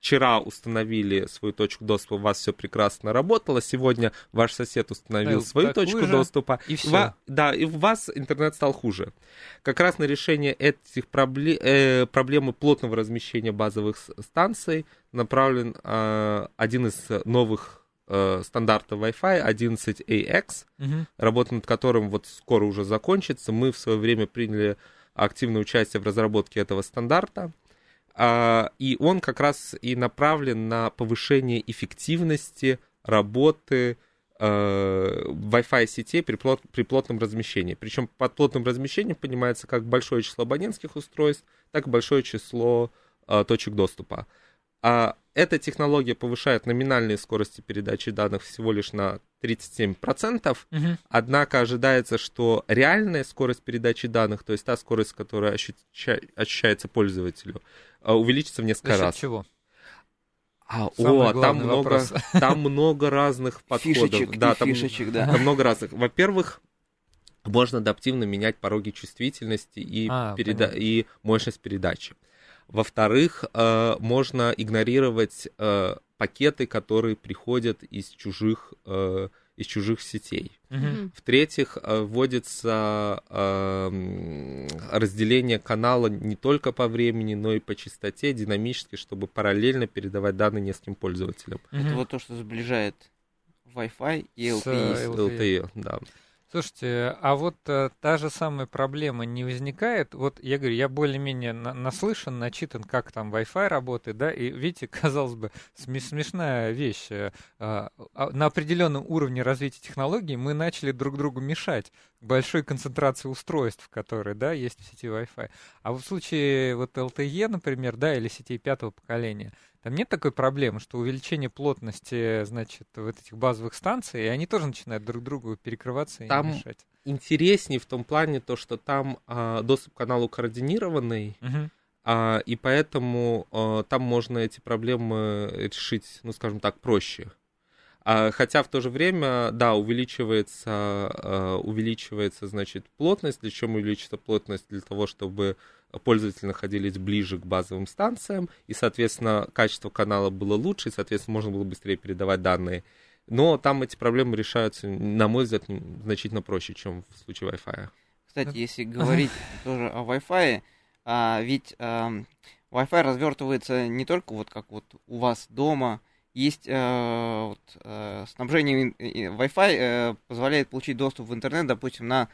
Вчера установили свою точку доступа, у вас все прекрасно работало, сегодня ваш сосед установил Да, свою точку же, доступа, и всё. ва- да, и у вас интернет стал хуже. Как раз на решение этих пробле- э, проблемы плотного размещения базовых станций направлен э, один из новых э, стандартов Wi-Fi 11AX, Мгм. работа над которым вот скоро уже закончится. Мы в свое время приняли активное участие в разработке этого стандарта. А, И он как раз и направлен на повышение эффективности работы э, Wi-Fi сетей при, плот- при плотном размещении. Причем под плотным размещением понимается как большое число абонентских устройств, так и большое число э, точек доступа. А эта технология повышает номинальные скорости передачи данных всего лишь на 37%, Мгм. однако ожидается, что реальная скорость передачи данных, то есть та скорость, которая ощуща- ощущается пользователю, э, увеличится в За несколько счет раз. чего? А, Самый о, там много, там много разных подходов. Фишечек да, там, фишечек, да. там много разных. Во-первых, можно адаптивно менять пороги чувствительности и, А, переда- понятно. и мощность передачи. Во-вторых, э, можно игнорировать э, пакеты, которые приходят из чужих, э, из чужих сетей. Мгм. В-третьих, э, вводится эм, разделение канала не только по времени, но и по частоте динамически, чтобы параллельно передавать данные нескольким пользователям. Это Мгм. вот то, что сближает Wi-Fi и С, LTE. э, LTE, да. Слушайте, а вот э, та же самая проблема не возникает? Вот я говорю, я более-менее на- наслышан, начитан, как там Wi-Fi работает, да, и видите, казалось бы, сме- смешная вещь. э, а, На определенном уровне развития технологий мы начали друг другу мешать большой концентрации устройств, которые, да, есть в сети Wi-Fi. А в случае вот LTE, например, да, или сетей пятого поколения, там нет такой проблемы, что увеличение плотности, значит, вот этих базовых станций, и они тоже начинают друг другу перекрываться и Там мешать. Интереснее в том плане, то, что там а, доступ к каналу координированный, Мгм. а, и поэтому а, там можно эти проблемы решить, ну, скажем так, проще. А, хотя в то же время, да, увеличивается, а, увеличивается, значит, плотность. Для чего увеличится плотность? Для того, чтобы пользователи находились ближе к базовым станциям, и, соответственно, качество канала было лучше, и, соответственно, можно было быстрее передавать данные. Но там эти проблемы решаются, на мой взгляд, значительно проще, чем в случае Wi-Fi. Кстати, если говорить тоже о Wi-Fi, а, ведь ам, Wi-Fi развертывается не только вот как вот у вас дома. Есть э, вот, э, снабжение и- Wi-Fi э, позволяет получить доступ в интернет, допустим, на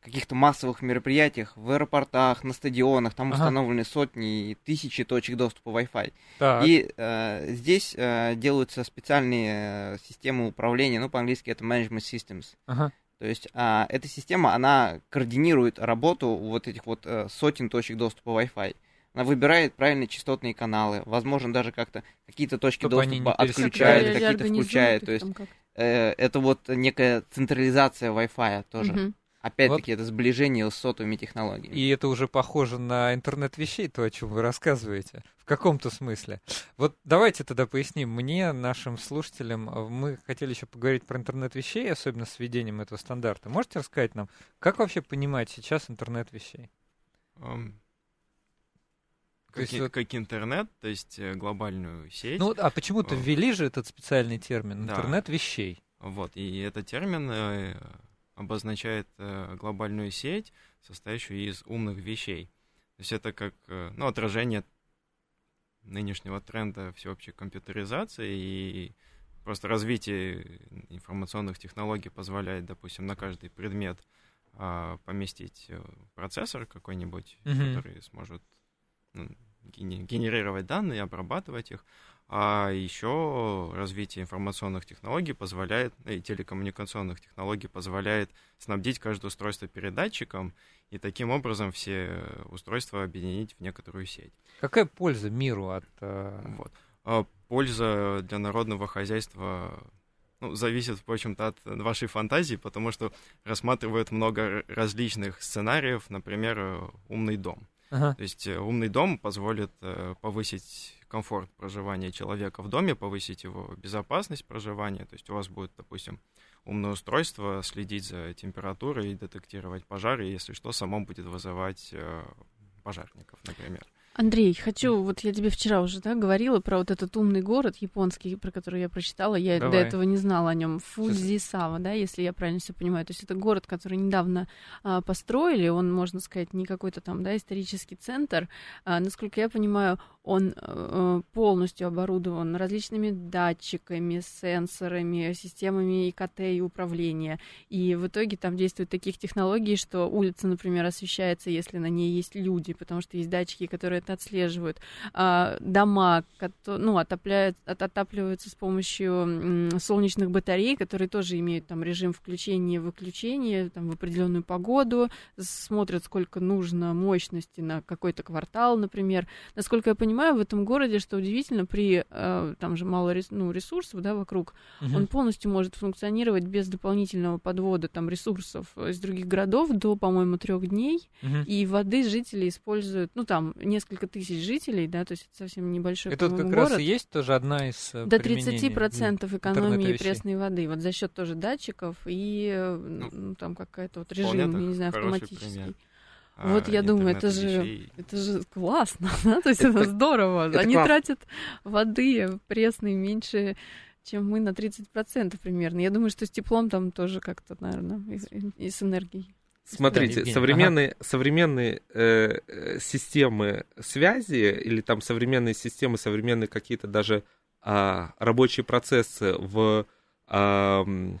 каких-то массовых мероприятиях, в аэропортах, на стадионах, там Ага. установлены сотни и тысячи точек доступа Wi-Fi. Так. И э, здесь э, делаются специальные э, системы управления, ну, по-английски это Management Systems. Ага. То есть а, эта система, она координирует работу вот этих вот э, сотен точек доступа Wi-Fi. Она выбирает правильные частотные каналы, возможно, даже как-то какие-то точки Чтобы доступа отключает, какие-то включает. То есть как. э, это вот некая централизация Wi-Fi тоже. Мгм. Опять-таки, это сближение с сотовыми технологиями. И это уже похоже на интернет вещей, то, о чем вы рассказываете, в каком-то смысле. Вот давайте тогда поясним мне, нашим слушателям, э, мы хотели еще поговорить про интернет вещей, особенно с введением этого стандарта. Можете рассказать нам, как вообще понимать сейчас интернет вещей? То Как, есть вот- как интернет, то есть э, глобальную сеть. Ну, а почему-то Э, ввели же этот специальный термин да. интернет вещей. Вот, и этот термин обозначает э, глобальную сеть, состоящую из умных вещей. То есть это как э, ну, отражение нынешнего тренда всеобщей компьютеризации и просто развитие информационных технологий позволяет, допустим, на каждый предмет а, поместить э, процессор какой-нибудь, Мгм. который сможет ну, гене- генерировать данные, обрабатывать их. А еще развитие информационных технологий позволяет, э, и телекоммуникационных технологий позволяет снабдить каждое устройство передатчиком и таким образом все устройства объединить в некоторую сеть. Какая польза миру от... э, Вот. А польза для народного хозяйства ну, зависит, в общем-то, от вашей фантазии, потому что рассматривают много различных сценариев, например, э, умный дом. ага. То есть умный дом позволит повысить комфорт проживания человека в доме, повысить его безопасность проживания. То есть у вас будет, допустим, умное устройство следить за температурой и детектировать пожары, если что, само будет вызывать э, пожарников, например. Андрей, хочу, вот я тебе вчера уже да, говорила про вот этот умный город японский, про который я прочитала. Я Давай. до этого не знала о нем. Фудзисава, да, если я правильно все понимаю. То есть это город, который недавно а, построили. Он, можно сказать, не какой-то там, да, исторический центр. А, насколько я понимаю, он э, полностью оборудован различными датчиками, сенсорами, системами ИКТ и управления. И в итоге там действуют таких технологий, что улица, например, освещается, если на ней есть люди, потому что есть датчики, которые это отслеживают. А, дома, ну, отопляют, от- отапливаются с помощью солнечных батарей, которые тоже имеют там режим включения и выключения там, в определенную погоду, смотрят, сколько нужно мощности на какой-то квартал, например. Насколько я понимаю, в этом городе, что удивительно, при э, там же мало ну, ресурсов да, вокруг, Мгм. он полностью может функционировать без дополнительного подвода там ресурсов из других городов до, по-моему, трех дней. Мгм. И воды жители используют, ну там несколько тысяч жителей, да, то есть это совсем небольшой Это как раз город. и есть тоже одна из э, До применений 30% экономии пресной воды. Вот за счет тоже датчиков и э, ну, там какая-то вот режим, я не знаю, автоматический. пример. а, Вот я думаю, это же-. Это же классно, да? То есть это здорово. это Они классно. тратят воды пресной меньше, чем мы на 30% примерно. Я думаю, что с теплом там тоже как-то, наверное, и, и с энергией. Смотрите, Евгений, современные, современные э, э, системы связи или там современные системы, современные какие-то даже а, рабочие процессы в, ам,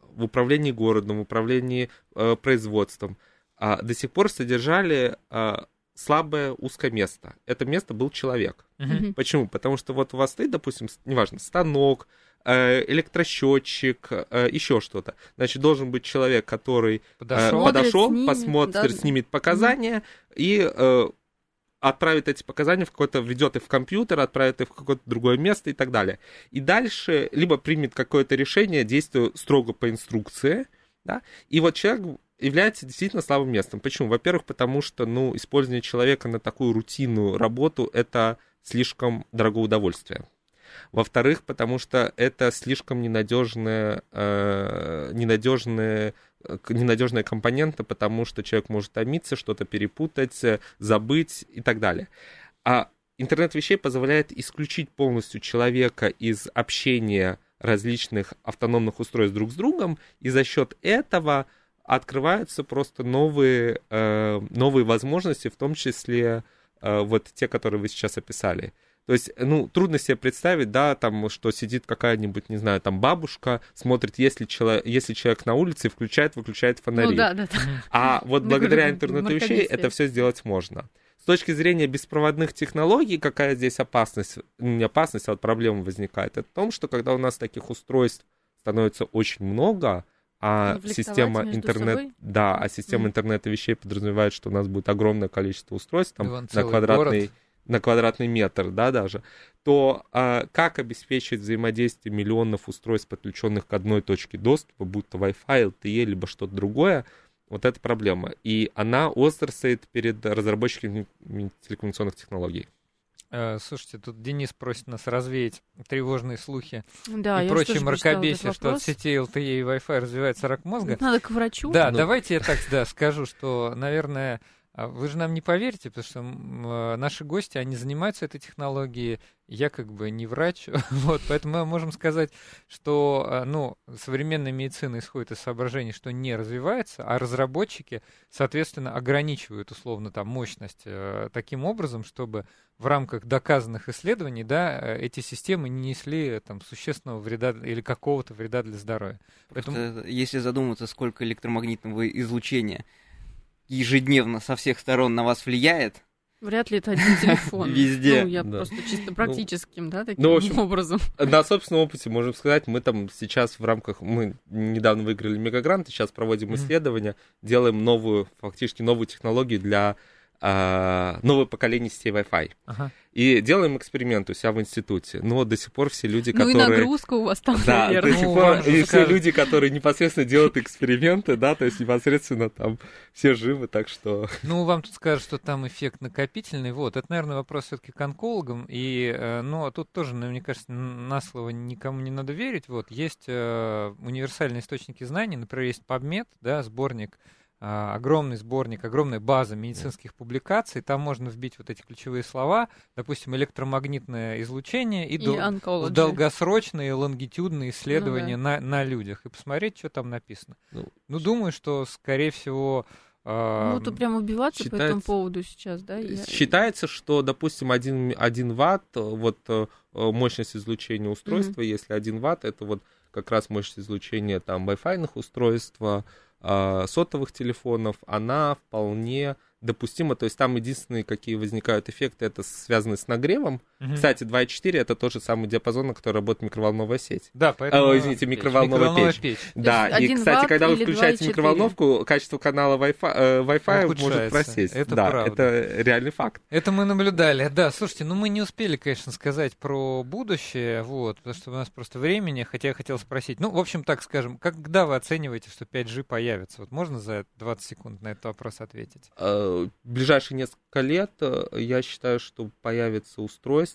в управлении городом, в управлении э, производством а, до сих пор содержали а, слабое узкое место. Это место был человек. Мгм. Почему? Потому что вот у вас стоит, допустим, неважно, станок, э, электросчетчик, еще что-то. Значит, должен быть человек, который Подошел. Э, Смотрит, подошел, снимет, посмотрит, да. снимет показания и э, отправит эти показания в какое-то, введет их в компьютер, отправит их в какое-то другое место и так далее. И дальше либо примет какое-то решение, действуя строго по инструкции, да, и вот человек является действительно слабым местом. Почему? Во-первых, потому что, ну, использование человека на такую рутинную работу — это слишком дорогое удовольствие. Во-вторых, потому что это слишком ненадежная, э, ненадежная, ненадежная компонента, потому что человек может томиться, что-то перепутать, э, забыть и так далее. А интернет вещей позволяет исключить полностью человека из общения различных автономных устройств друг с другом, и за счет этого открываются просто новые, э, новые возможности, в том числе э, вот те, которые вы сейчас описали. То есть, ну, трудно себе представить, да, там, что сидит какая-нибудь, не знаю, там бабушка, смотрит, если, чело- если человек на улице, включает, выключает фонари. Ну да, да, да. А вот Да, благодаря интернету вещей это все сделать можно. С точки зрения беспроводных технологий, какая здесь опасность, ну, не опасность, а вот проблема возникает, это в том, что когда у нас таких устройств становится очень много, а система интернет, собой? да, а система Мгм. интернета вещей подразумевает, что у нас будет огромное количество устройств там, Вон на квадратный город. на квадратный метр, да, даже, то а, как обеспечить взаимодействие миллионов устройств, подключенных к одной точке доступа, будь то Wi-Fi, LTE, либо что-то другое, вот это проблема. И она остро стоит перед разработчиками телекоммуникационных технологий. Э, Слушайте, тут Денис просит нас развеять тревожные слухи Да, и я прочее тоже прочитала этот мракобесие, что от сетей LTE и Wi-Fi развивается рак мозга. Надо к врачу. Да, Ну. давайте я так да, скажу, что, наверное, вы же нам не поверите, потому что э, наши гости, они занимаются этой технологией, я как бы не врач, вот, поэтому мы можем сказать, что, э, ну, современная медицина исходит из соображений, что не развивается, а разработчики, соответственно, ограничивают условно там мощность э, таким образом, чтобы в рамках доказанных исследований, да, эти системы не несли там существенного вреда или какого-то вреда для здоровья. Поэтому Просто если задуматься, сколько электромагнитного излучения ежедневно со всех сторон на вас влияет, Вряд ли это один телефон. Везде. Ну, я Да. просто чисто практическим, да, таким ну, в общем, образом. На собственном опыте можем сказать, мы там сейчас в рамках, мы недавно выиграли мегагрант, сейчас проводим Мгм. исследования, делаем новую, фактически новую технологию для а, нового поколения сетей Wi-Fi. ага. И делаем эксперимент у себя в институте. Но до сих пор все люди, Ну и которые... нагрузка у вас там, Да, до наверное. сих Ну, пор же и все скажут. люди, которые непосредственно делают эксперименты, да, то есть непосредственно там все живы, так что... Ну, вам тут скажут, что там эффект накопительный. Вот, это, наверное, вопрос все-таки к онкологам. И, э, ну, тут тоже, ну, мне кажется, на слово никому не надо верить. Вот, есть э, универсальные источники знаний, например, есть PubMed, да, сборник, огромный сборник, огромная база медицинских публикаций. Там можно вбить вот эти ключевые слова, допустим, электромагнитное излучение и, И дол- долгосрочные лонгитюдные исследования Ну на, на людях и посмотреть, что там написано. Ну, Ну, думаю, что, скорее всего... э, Ну, то прям убиваться по этому поводу сейчас, да? я- Считается, что, допустим, 1, 1 ватт, э, вот э, мощность излучения устройства, если 1 ватт, это вот как раз мощность излучения там Wi-Fi устройств, э, сотовых телефонов, она вполне допустима. То есть там единственные, какие возникают эффекты, это связаны с нагревом. Мгм. Кстати, 2,4 это тот же самый диапазон, на который работает микроволновая сеть. Да, поэтому... О, извините, микроволновая Микроволновая печь. печь. Да, и, 1 кстати, ватт когда вы включаете 2,4. микроволновку, качество канала Wi-Fi, э, Wi-Fi может просесть. Это да, правда. это реальный факт. Это мы наблюдали. Да, слушайте, ну мы не успели, конечно, сказать про будущее, вот, потому что у нас просто времени, хотя я хотел спросить. Ну, в общем, так скажем, когда вы оцениваете, что 5G появится? Вот можно за 20 секунд на этот вопрос ответить? Э, В ближайшие несколько лет э, я считаю, что появится устройство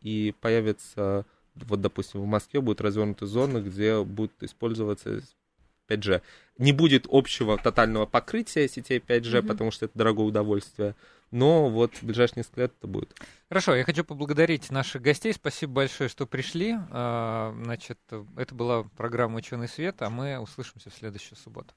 и появится, вот, допустим, в Москве будут развернуты зоны, где будут использоваться 5G. Не будет общего тотального покрытия сетей 5G, Мгм. потому что это дорогое удовольствие. Но вот в ближайшие несколько лет это будет. Хорошо, я хочу поблагодарить наших гостей. Спасибо большое, что пришли. А, Значит, это была программа «Ученый свет», а мы услышимся в следующую субботу.